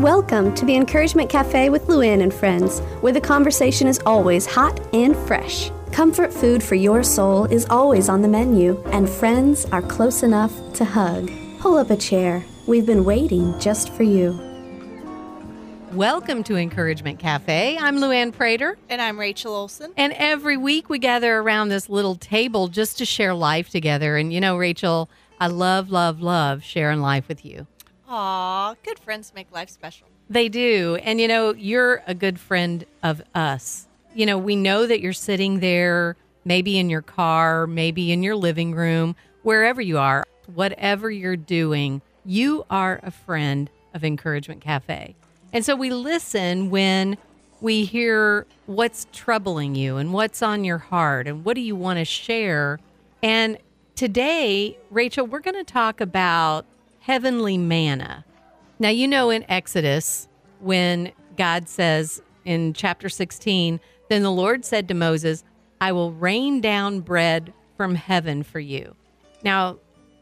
Welcome to the Encouragement Cafe with Luann and friends, where the conversation is always hot and fresh. Comfort food for your soul is always on the menu, and friends are close enough to hug. Pull up a chair. We've been waiting just for you. Welcome to Encouragement Cafe. I'm Luann Prater. And I'm Rachel Olsen. And every week we gather around this little table just to share life together. And you know, Rachel, I love, love, love sharing life with you. Aw, good friends make life special. They do. And you know, you're a good friend of us. You know, we know that you're sitting there, maybe in your car, maybe in your living room, wherever you are, whatever you're doing, you are a friend of Encouragement Cafe. And so we listen when we hear what's troubling you and what's on your heart and what do you want to share. And today, Rachel, we're going to talk about heavenly manna. Now, you know in Exodus, when God says in chapter 16, then the Lord said to Moses, I will rain down bread from heaven for you. Now,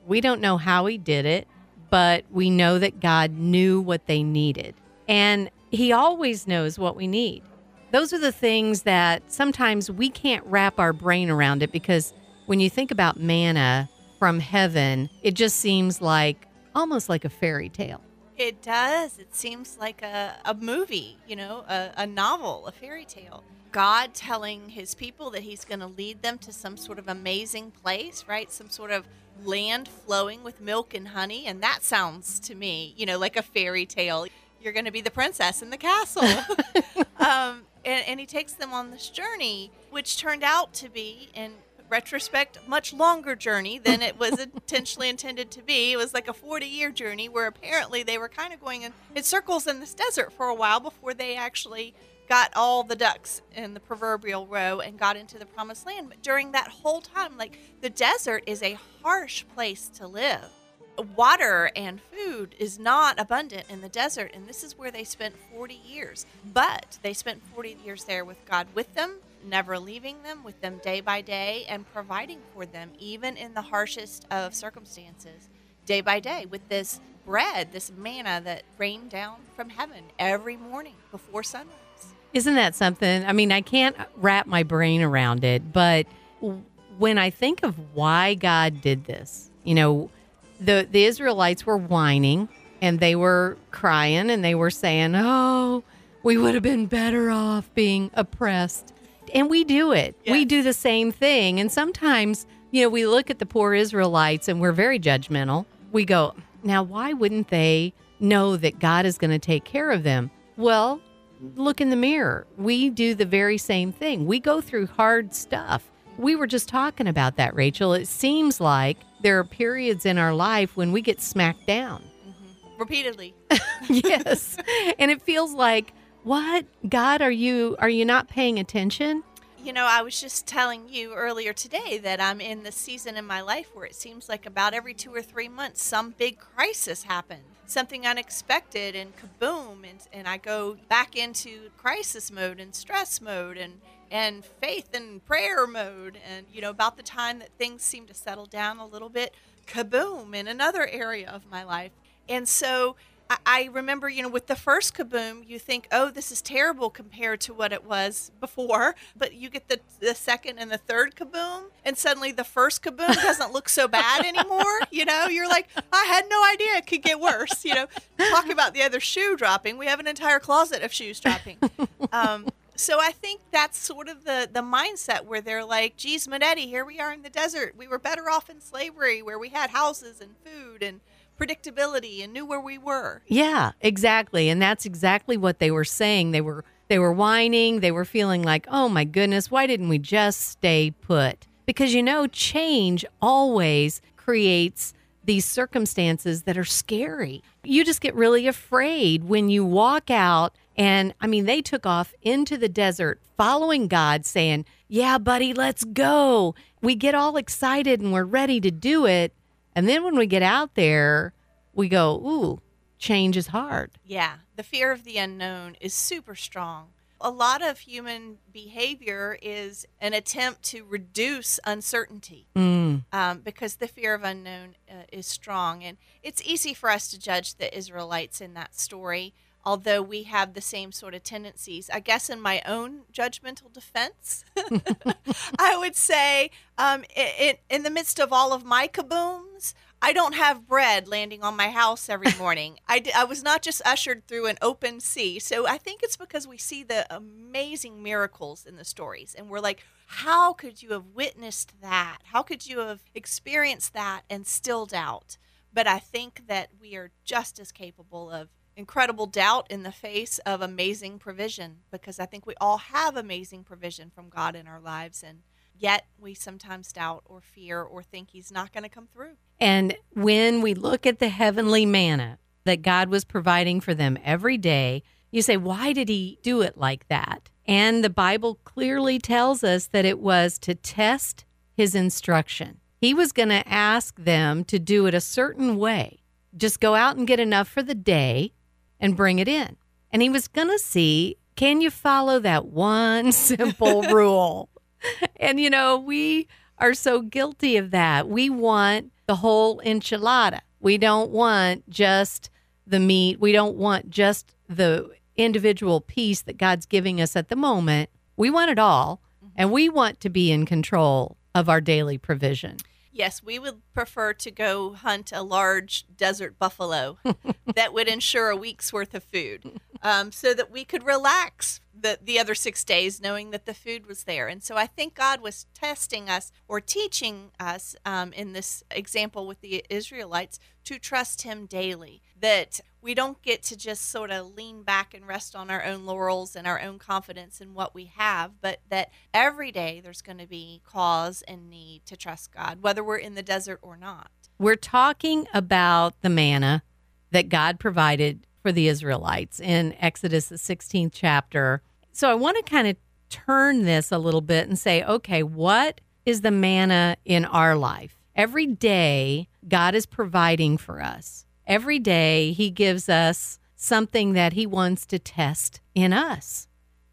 we don't know how he did it, but we know that God knew what they needed. And He always knows what we need. Those are the things that sometimes we can't wrap our brain around it because when you think about manna from heaven, it just seems like almost like a fairy tale. It does. It seems like a, a movie, you know, a, a novel, a fairy tale. God telling his people that he's going to lead them to some sort of amazing place, right? Some sort of land flowing with milk and honey. And that sounds to me, you know, like a fairy tale you're going to be the princess in the castle. um, and, and he takes them on this journey, which turned out to be, in retrospect, much longer journey than it was intentionally intended to be. It was like a 40 year journey where apparently they were kind of going in, in circles in this desert for a while before they actually got all the ducks in the proverbial row and got into the promised land. But during that whole time, like the desert is a harsh place to live water and food is not abundant in the desert and this is where they spent 40 years but they spent 40 years there with god with them never leaving them with them day by day and providing for them even in the harshest of circumstances day by day with this bread this manna that rained down from heaven every morning before sunrise isn't that something i mean i can't wrap my brain around it but when i think of why god did this you know the the Israelites were whining and they were crying and they were saying, "Oh, we would have been better off being oppressed." And we do it. Yes. We do the same thing. And sometimes, you know, we look at the poor Israelites and we're very judgmental. We go, "Now, why wouldn't they know that God is going to take care of them?" Well, look in the mirror. We do the very same thing. We go through hard stuff. We were just talking about that, Rachel. It seems like there are periods in our life when we get smacked down mm-hmm. repeatedly. yes. and it feels like, what? God, are you are you not paying attention? You know, I was just telling you earlier today that I'm in the season in my life where it seems like about every 2 or 3 months some big crisis happens. Something unexpected and kaboom and and I go back into crisis mode and stress mode and and faith and prayer mode. And, you know, about the time that things seem to settle down a little bit, kaboom in another area of my life. And so I, I remember, you know, with the first kaboom, you think, oh, this is terrible compared to what it was before. But you get the, the second and the third kaboom, and suddenly the first kaboom doesn't look so bad anymore. You know, you're like, I had no idea it could get worse. You know, talk about the other shoe dropping. We have an entire closet of shoes dropping. Um, so I think that's sort of the the mindset where they're like, "Geez, Manetti, here we are in the desert. We were better off in slavery, where we had houses and food and predictability and knew where we were." Yeah, exactly, and that's exactly what they were saying. They were they were whining. They were feeling like, "Oh my goodness, why didn't we just stay put?" Because you know, change always creates these circumstances that are scary. You just get really afraid when you walk out and I mean, they took off into the desert following God, saying, Yeah, buddy, let's go. We get all excited and we're ready to do it. And then when we get out there, we go, Ooh, change is hard. Yeah. The fear of the unknown is super strong. A lot of human behavior is an attempt to reduce uncertainty mm. um, because the fear of unknown uh, is strong. And it's easy for us to judge the Israelites in that story although we have the same sort of tendencies. I guess in my own judgmental defense, I would say um, in, in the midst of all of my kabooms, I don't have bread landing on my house every morning. I, d- I was not just ushered through an open sea. So I think it's because we see the amazing miracles in the stories. And we're like, how could you have witnessed that? How could you have experienced that and still doubt? But I think that we are just as capable of incredible doubt in the face of amazing provision because I think we all have amazing provision from God in our lives. And yet we sometimes doubt or fear or think He's not going to come through. And when we look at the heavenly manna that God was providing for them every day, you say, why did He do it like that? And the Bible clearly tells us that it was to test His instruction. He was going to ask them to do it a certain way. Just go out and get enough for the day and bring it in. And he was going to see can you follow that one simple rule? And, you know, we are so guilty of that. We want the whole enchilada. We don't want just the meat. We don't want just the individual piece that God's giving us at the moment. We want it all. Mm-hmm. And we want to be in control of our daily provision. Yes, we would prefer to go hunt a large desert buffalo that would ensure a week's worth of food um, so that we could relax the, the other six days knowing that the food was there. And so I think God was testing us or teaching us um, in this example with the Israelites to trust Him daily, that we don't get to just sort of lean back and rest on our own laurels and our own confidence in what we have, but that every day there's going to be cause and need to trust God, whether we're in the desert or not. We're talking about the manna that God provided for the Israelites in Exodus, the 16th chapter. So I want to kind of turn this a little bit and say, okay, what is the manna in our life? Every day, God is providing for us. Every day, He gives us something that He wants to test in us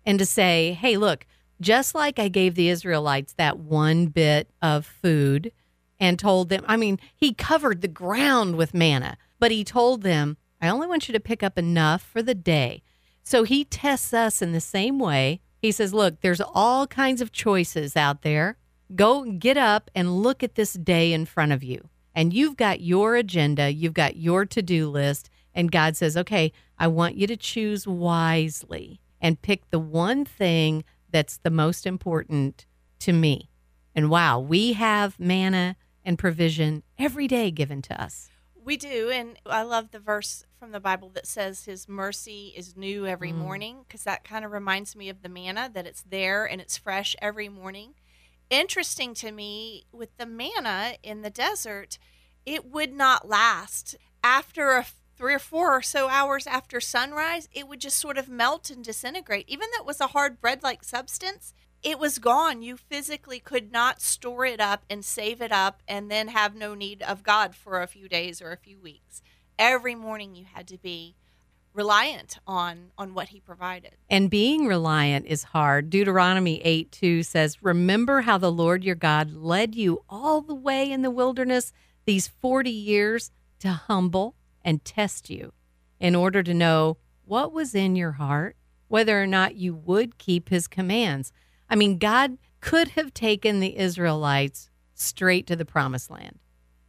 and to say, hey, look, just like I gave the Israelites that one bit of food and told them, I mean, He covered the ground with manna, but He told them, I only want you to pick up enough for the day. So he tests us in the same way. He says, Look, there's all kinds of choices out there. Go get up and look at this day in front of you. And you've got your agenda, you've got your to do list. And God says, Okay, I want you to choose wisely and pick the one thing that's the most important to me. And wow, we have manna and provision every day given to us. We do. And I love the verse from the Bible that says his mercy is new every mm. morning because that kind of reminds me of the manna that it's there and it's fresh every morning. Interesting to me with the manna in the desert, it would not last. After a three or four or so hours after sunrise, it would just sort of melt and disintegrate. Even though it was a hard bread like substance, it was gone. You physically could not store it up and save it up and then have no need of God for a few days or a few weeks. Every morning you had to be reliant on on what he provided. And being reliant is hard. Deuteronomy 8 2 says, Remember how the Lord your God led you all the way in the wilderness these 40 years to humble and test you in order to know what was in your heart, whether or not you would keep his commands. I mean, God could have taken the Israelites straight to the promised land,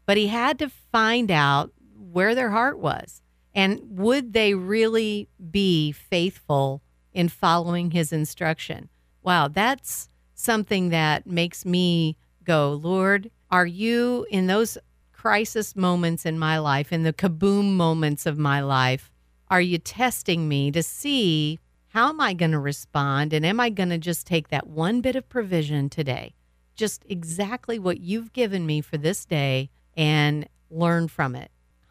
but he had to find out where their heart was and would they really be faithful in following his instruction. Wow, that's something that makes me go, Lord, are you in those crisis moments in my life, in the kaboom moments of my life, are you testing me to see how am I going to respond? And am I going to just take that one bit of provision today, just exactly what you've given me for this day, and learn from it?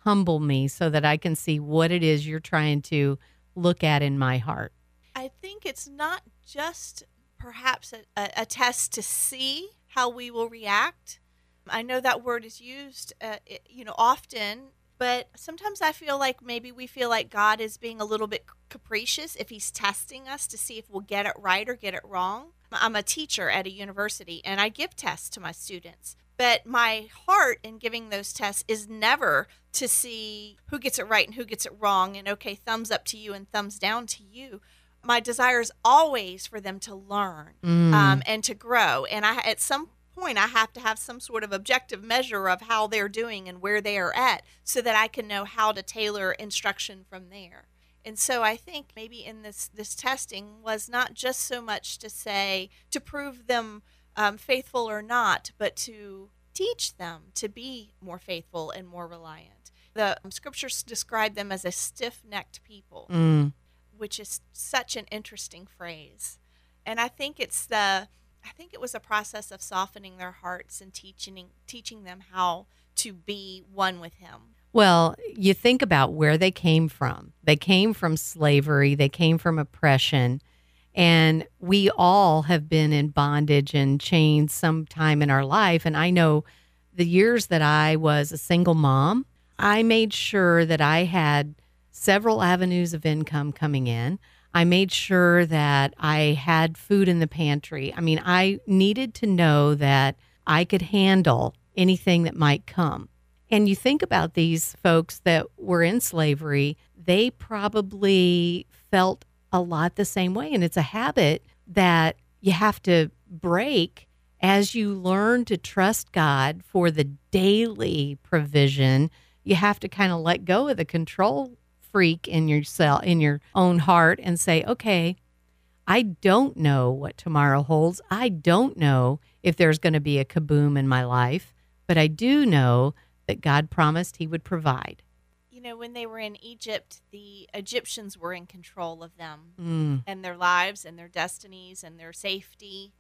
Humble me so that I can see what it is you're trying to look at in my heart. I think it's not just perhaps a, a, test to see how we will react. I know that word is used, uh, it, you know, often but sometimes I feel like maybe we feel like God is being a little bit capricious if He's testing us to see if we'll get it right or get it wrong. I'm a teacher at a university and I give tests to my students. But my heart in giving those tests is never to see who gets it right and who gets it wrong, and okay, thumbs up to you and thumbs down to you. My desire is always for them to learn Mm. um, and to grow. And I, at some point, I have to have some sort of objective measure of how they're doing and where they are at, so that I can know how to tailor instruction from there. And so I think maybe in this this testing was not just so much to say to prove them um, faithful or not, but to teach them to be more faithful and more reliant. The um, scriptures describe them as a stiff-necked people Mm. which is such an interesting phrase. And I think it's the I think it was a process of softening their hearts and teaching teaching them how to be one with him. Well, you think about where they came from. They came from slavery, they came from oppression. And we all have been in bondage and chains sometime in our life. And I know the years that I was a single mom, I made sure that I had several avenues of income coming in. I made sure that I had food in the pantry. I mean, I needed to know that I could handle anything that might come. And you think about these folks that were in slavery, they probably felt a lot the same way. And it's a habit that you have to break as you learn to trust God for the daily provision. You have to kind of let go of the control freak in yourself, in your own heart, and say, okay, I don't know what tomorrow holds. I don't know if there's going to be a kaboom in my life, but I do know that God promised He would provide. You know, when they were in Egypt, the Egyptians were in control of them Mm. and their lives and their destinies and their safety.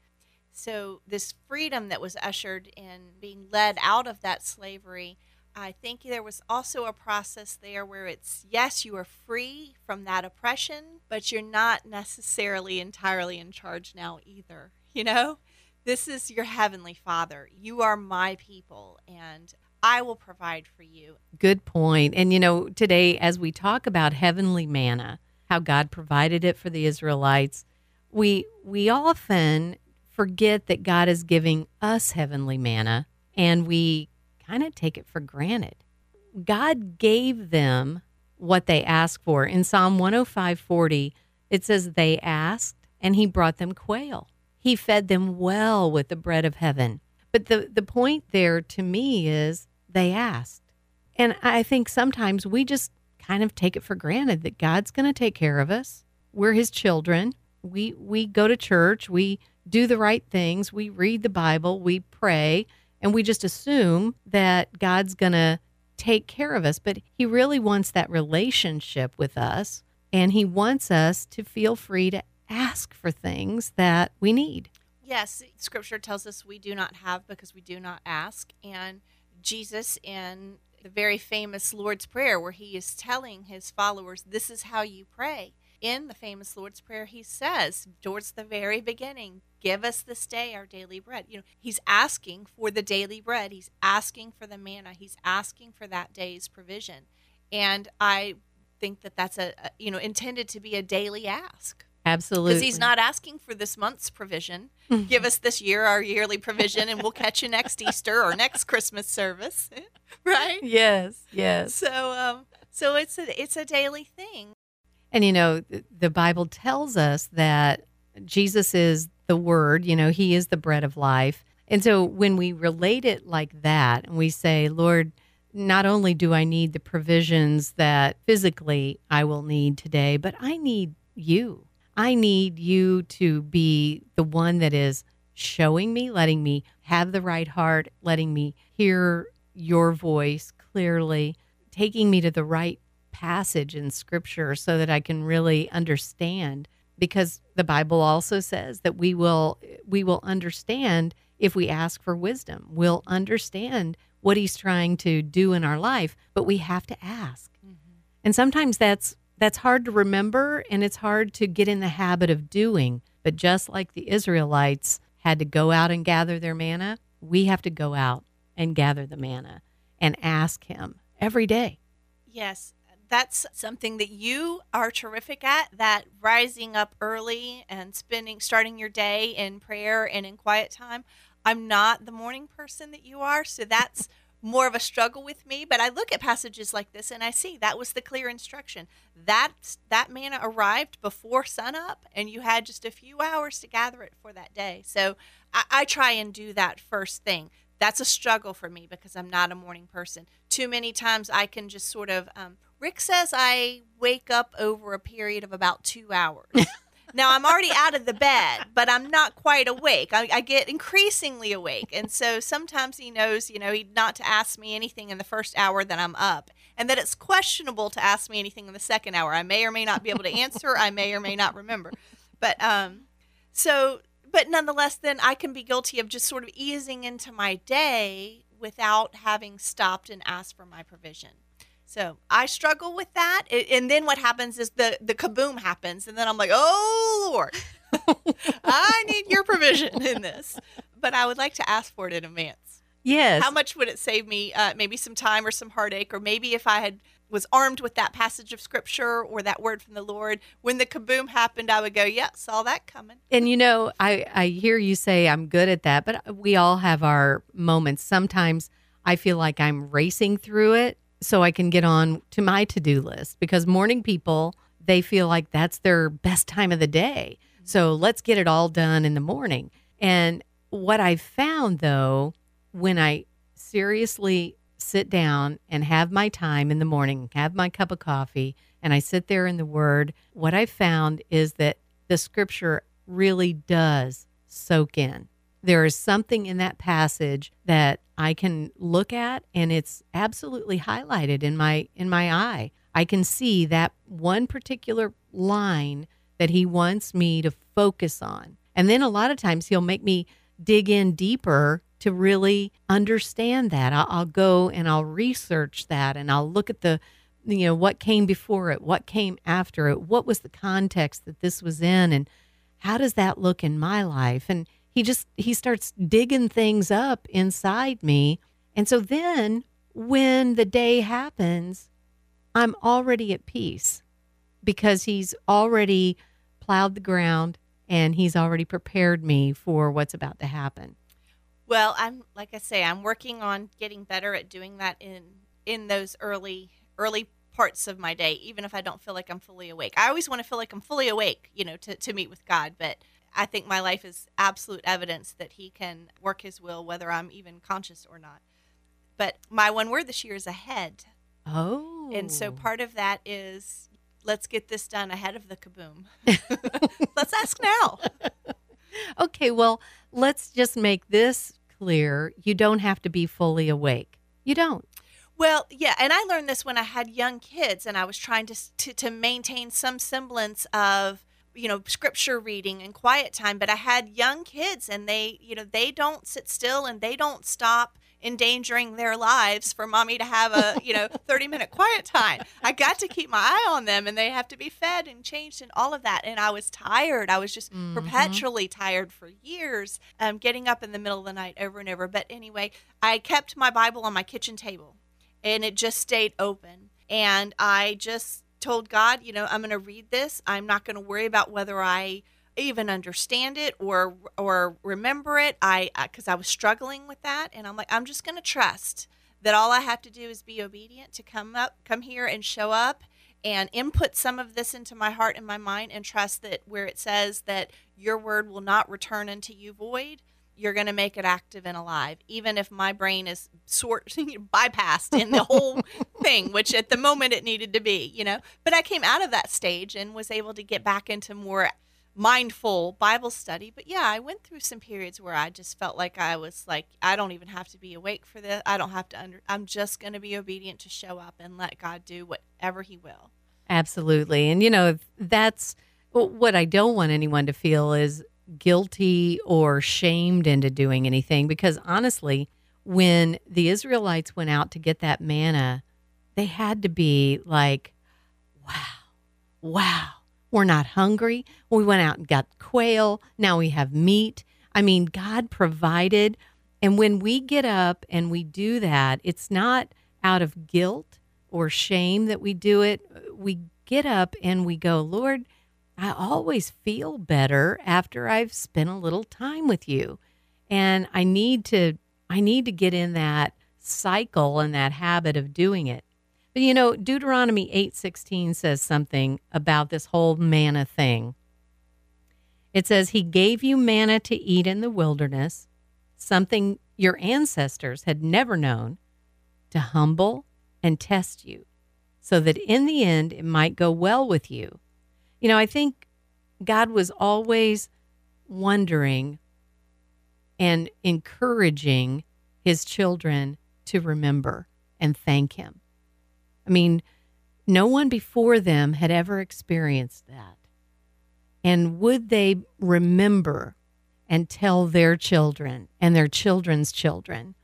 So, this freedom that was ushered in being led out of that slavery, I think there was also a process there where it's yes, you are free from that oppression, but you're not necessarily entirely in charge now either. You know, this is your heavenly Father. You are my people, and I will provide for you. Good point. And you know, today, as we talk about heavenly manna, how God provided it for the Israelites, we we often forget that God is giving us heavenly manna, and we kind of take it for granted. God gave them what they asked for. In Psalm 105:40, it says they asked and he brought them quail. He fed them well with the bread of heaven. But the the point there to me is they asked. And I think sometimes we just kind of take it for granted that God's going to take care of us. We're his children. We we go to church, we do the right things, we read the Bible, we pray, and we just assume that God's going to take care of us, but he really wants that relationship with us and he wants us to feel free to ask for things that we need. Yes, scripture tells us we do not have because we do not ask. And Jesus, in the very famous Lord's Prayer, where he is telling his followers, This is how you pray. In the famous Lord's Prayer, he says, towards the very beginning, Give us this day our daily bread. You know, he's asking for the daily bread. He's asking for the manna. He's asking for that day's provision. And I think that that's a, you know intended to be a daily ask Absolutely. because he's not asking for this month's provision. Give us this year our yearly provision, and we'll catch you next Easter or next Christmas service, right? Yes, yes. So, um, so it's a it's a daily thing. And you know, the Bible tells us that Jesus is the word, you know, he is the bread of life. And so when we relate it like that and we say, Lord, not only do I need the provisions that physically I will need today, but I need you. I need you to be the one that is showing me, letting me have the right heart, letting me hear your voice clearly, taking me to the right passage in scripture so that I can really understand because the Bible also says that we will we will understand if we ask for wisdom. We'll understand what he's trying to do in our life, but we have to ask. Mm-hmm. And sometimes that's that's hard to remember and it's hard to get in the habit of doing. But just like the Israelites had to go out and gather their manna, we have to go out and gather the manna and ask him every day. Yes, that's something that you are terrific at. That rising up early and spending starting your day in prayer and in quiet time. I'm not the morning person that you are, so that's more of a struggle with me. But I look at passages like this and I see that was the clear instruction. That that manna arrived before sunup, and you had just a few hours to gather it for that day. So I, I try and do that first thing. That's a struggle for me because I'm not a morning person. Too many times I can just sort of. Um, Rick says I wake up over a period of about two hours. Now I'm already out of the bed, but I'm not quite awake. I, I, get increasingly awake, and so sometimes he knows, you know, he not to ask me anything in the first hour that I'm up, and that it's questionable to ask me anything in the second hour. I may or may not be able to answer. I may or may not remember, but um, so but nonetheless, then I can be guilty of just sort of easing into my day without having stopped and asked for my provision. So I struggle with that, and then what happens is the the kaboom happens, and then I'm like, oh Lord, I need your provision in this. But I would like to ask for it in advance. Yes. How much would it save me? Uh, maybe some time or some heartache, or maybe if I had was armed with that passage of scripture or that word from the Lord, when the kaboom happened, I would go, "Yeah, saw that coming." And you know, I I hear you say I'm good at that, but we all have our moments. Sometimes I feel like I'm racing through it so I can get on to my to do list because morning people, they feel like that's their best time of the day. Mm-hmm. So let's get it all done in the morning. And what I found though, when I seriously sit down and have my time in the morning, have my cup of coffee, and I sit there in the Word, what I found is that the scripture really does soak in there is something in that passage that I can look at and it's absolutely highlighted in my in my eye. I can see that one particular line that he wants me to focus on. And then a lot of times he'll make me dig in deeper to really understand that. I'll, I'll go and I'll research that and I'll look at the you know what came before it, what came after it, what was the context that this was in and how does that look in my life? And he just he starts digging things up inside me. And so then when the day happens i'm already at peace because he's already plowed the ground and he's already prepared me for what's about to happen. Well i'm like i say i'm working on getting better at doing that in in those early early parts of my day even if i don't feel like i'm fully awake. I always want to feel like i'm fully awake you know to, to meet with god but I think my life is absolute evidence that he can work his will whether I'm even conscious or not. But my one word this year is ahead. Oh. And so oh. part of that is let's get this done ahead of the kaboom. let's ask now. okay, well, let's just make this clear. You don't have to be fully awake. You don't. Well, yeah, and I learned this when I had young kids and I was trying to to, to maintain some semblance of you know scripture reading and quiet time but i had young kids and they you know they don't sit still and they don't stop endangering their lives for mommy to have a you know 30 minute quiet time. I got to keep my eye on them and they have to be fed and changed and all of that. And i was tired. I was just mm-hmm. perpetually tired for years um, getting up in the middle of the night over and over. But anyway i kept my bible on my kitchen table and it just stayed open. And i just told God, you know, I'm going to read this. I'm not going to worry about whether I even understand it or or remember it. I because I was struggling with that, and I'm like, I'm just going to trust that all I have to do is be obedient to come up, come here, and show up and input some of this into my heart and my mind and trust that where it says that your word will not return unto you void you're going to make it active and alive, even if my brain is sort bypassed in the whole thing, which at the moment it needed to be, you know. But I came out of that stage and was able to get back into more mindful Bible study. But yeah, I went through some periods where I just felt like I was like, I don't even have to be awake for this. I don't have to under. I'm just going to be obedient to show up and let God do whatever He will. Absolutely, and you know that's what I don't want anyone to feel is guilty or shamed into doing anything because honestly, when the Israelites went out to get that manna, they had to be like, wow, wow, we're not hungry. We went out and got quail. Now we have meat. I mean, God provided. And when we get up and we do that, it's not out of guilt or shame that we do it. We get up and we go, Lord, I always feel better after I've spent a little time with you. And I need to I need to get in that cycle and that habit of doing it. But you know, Deuteronomy 8:16 says something about this whole manna thing. It says he gave you manna to eat in the wilderness, something your ancestors had never known, to humble and test you, so that in the end it might go well with you. You know, I think God was always wondering and encouraging his children to remember and thank him. I mean, no one before them had ever experienced that. And would they remember and tell their children and their children's children?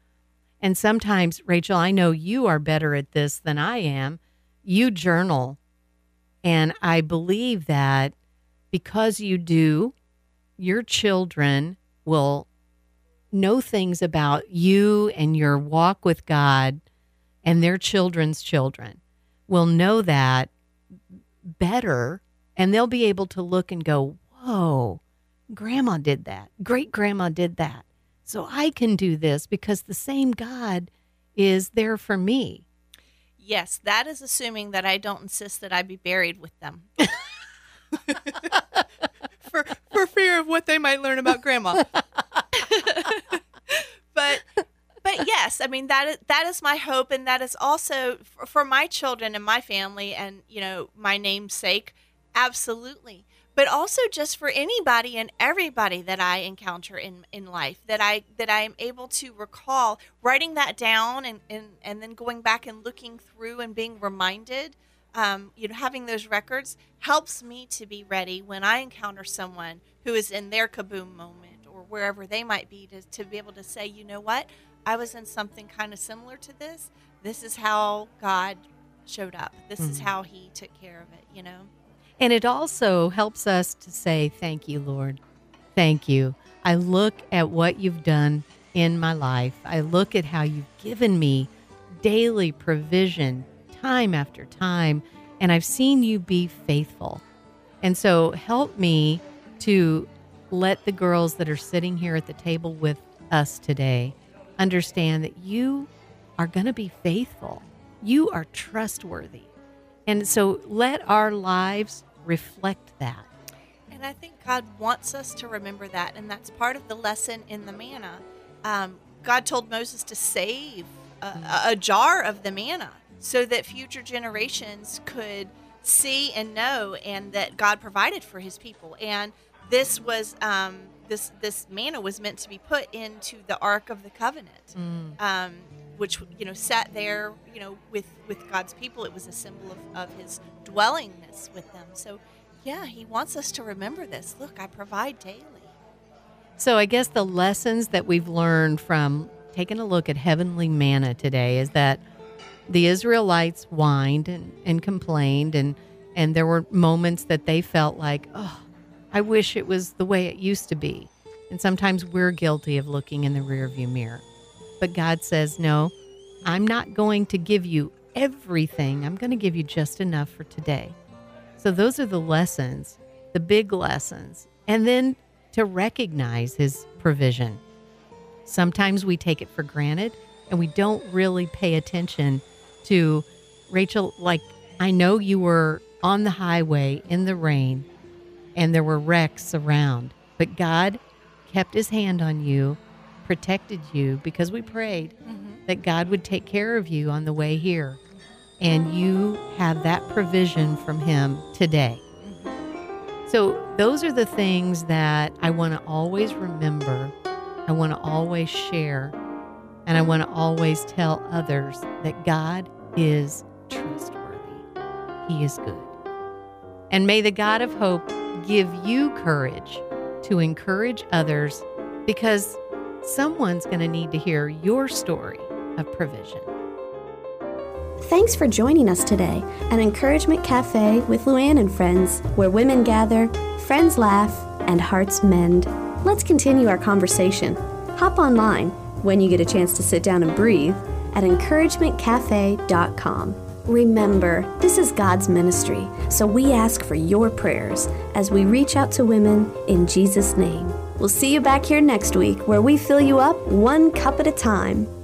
And sometimes, Rachel, I know you are better at this than I am. You journal. And I believe that because you do, your children will know things about you and your walk with God, and their children's children will know that better, and they'll be able to look and go, Whoa, grandma did that. Great grandma did that. So I can do this because the same God is there for me. Yes, that is assuming that I don't insist that I be buried with them. for for fear of what they might learn about grandma. but but yes, I mean that is that is my hope, and that is also for, for my children and my family, and you know my namesake, absolutely. But also just for anybody and everybody that I encounter in, in life, that I that I am able to recall, writing that down, and, and and then going back and looking through and being reminded um, you know, having those records helps me to be ready when I encounter someone who is in their kaboom moment or wherever they might be to, to be able to say, you know what, I was in something kind of similar to this. This is how God showed up. This mm-hmm. is how He took care of it, you know? And it also helps us to say, Thank you, Lord. Thank you. I look at what you've done in my life. I look at how you've given me daily provision, time after time, and I've seen you be faithful. And so help me to let the girls that are sitting here at the table with us today understand that you are going to be faithful. You are trustworthy. And so let our lives reflect that. And I think God wants us to remember that. And that's part of the lesson in the manna. Um, God told Moses to save a, a jar of the manna so that future generations could see and know and that God provided for his people. And this was um, this this manna was meant to be put into the Ark of the Covenant, mm. um, which you know sat there, you know, with with God's people. It was a symbol of, of His dwellingness with them. So, yeah, He wants us to remember this. Look, I provide daily. So, I guess the lessons that we've learned from taking a look at heavenly manna today is that the Israelites whined and, and complained, and, and there were moments that they felt like, oh, I wish it was the way it used to be. And sometimes we're guilty of looking in the rearview mirror. But God says, no, I'm not going to give you everything. I'm going to give you just enough for today. So those are the lessons, the big lessons. And then to recognize his provision. Sometimes we take it for granted and we don't really pay attention to Rachel, like, I know you were on the highway in the rain and there were wrecks around, but God kept his hand on you, protected you because we prayed mm-hmm. that God would take care of you on the way here. And you have that provision from him today. Mm-hmm. So, those are the things that I want to always remember. I want to always share. And I want to always tell others that God is trustworthy. He is good. And may the God of hope give you courage to encourage others because someone's going to need to hear your story of provision. Thanks for joining us today at Encouragement Cafe with Luann and friends, where women gather, friends laugh, and hearts mend. Let's continue our conversation. Hop online when you get a chance to sit down and breathe at encouragementcafe.com. Remember, this is God's ministry, so we ask for your prayers as we reach out to women in Jesus' name. We'll see you back here next week where we fill you up one cup at a time.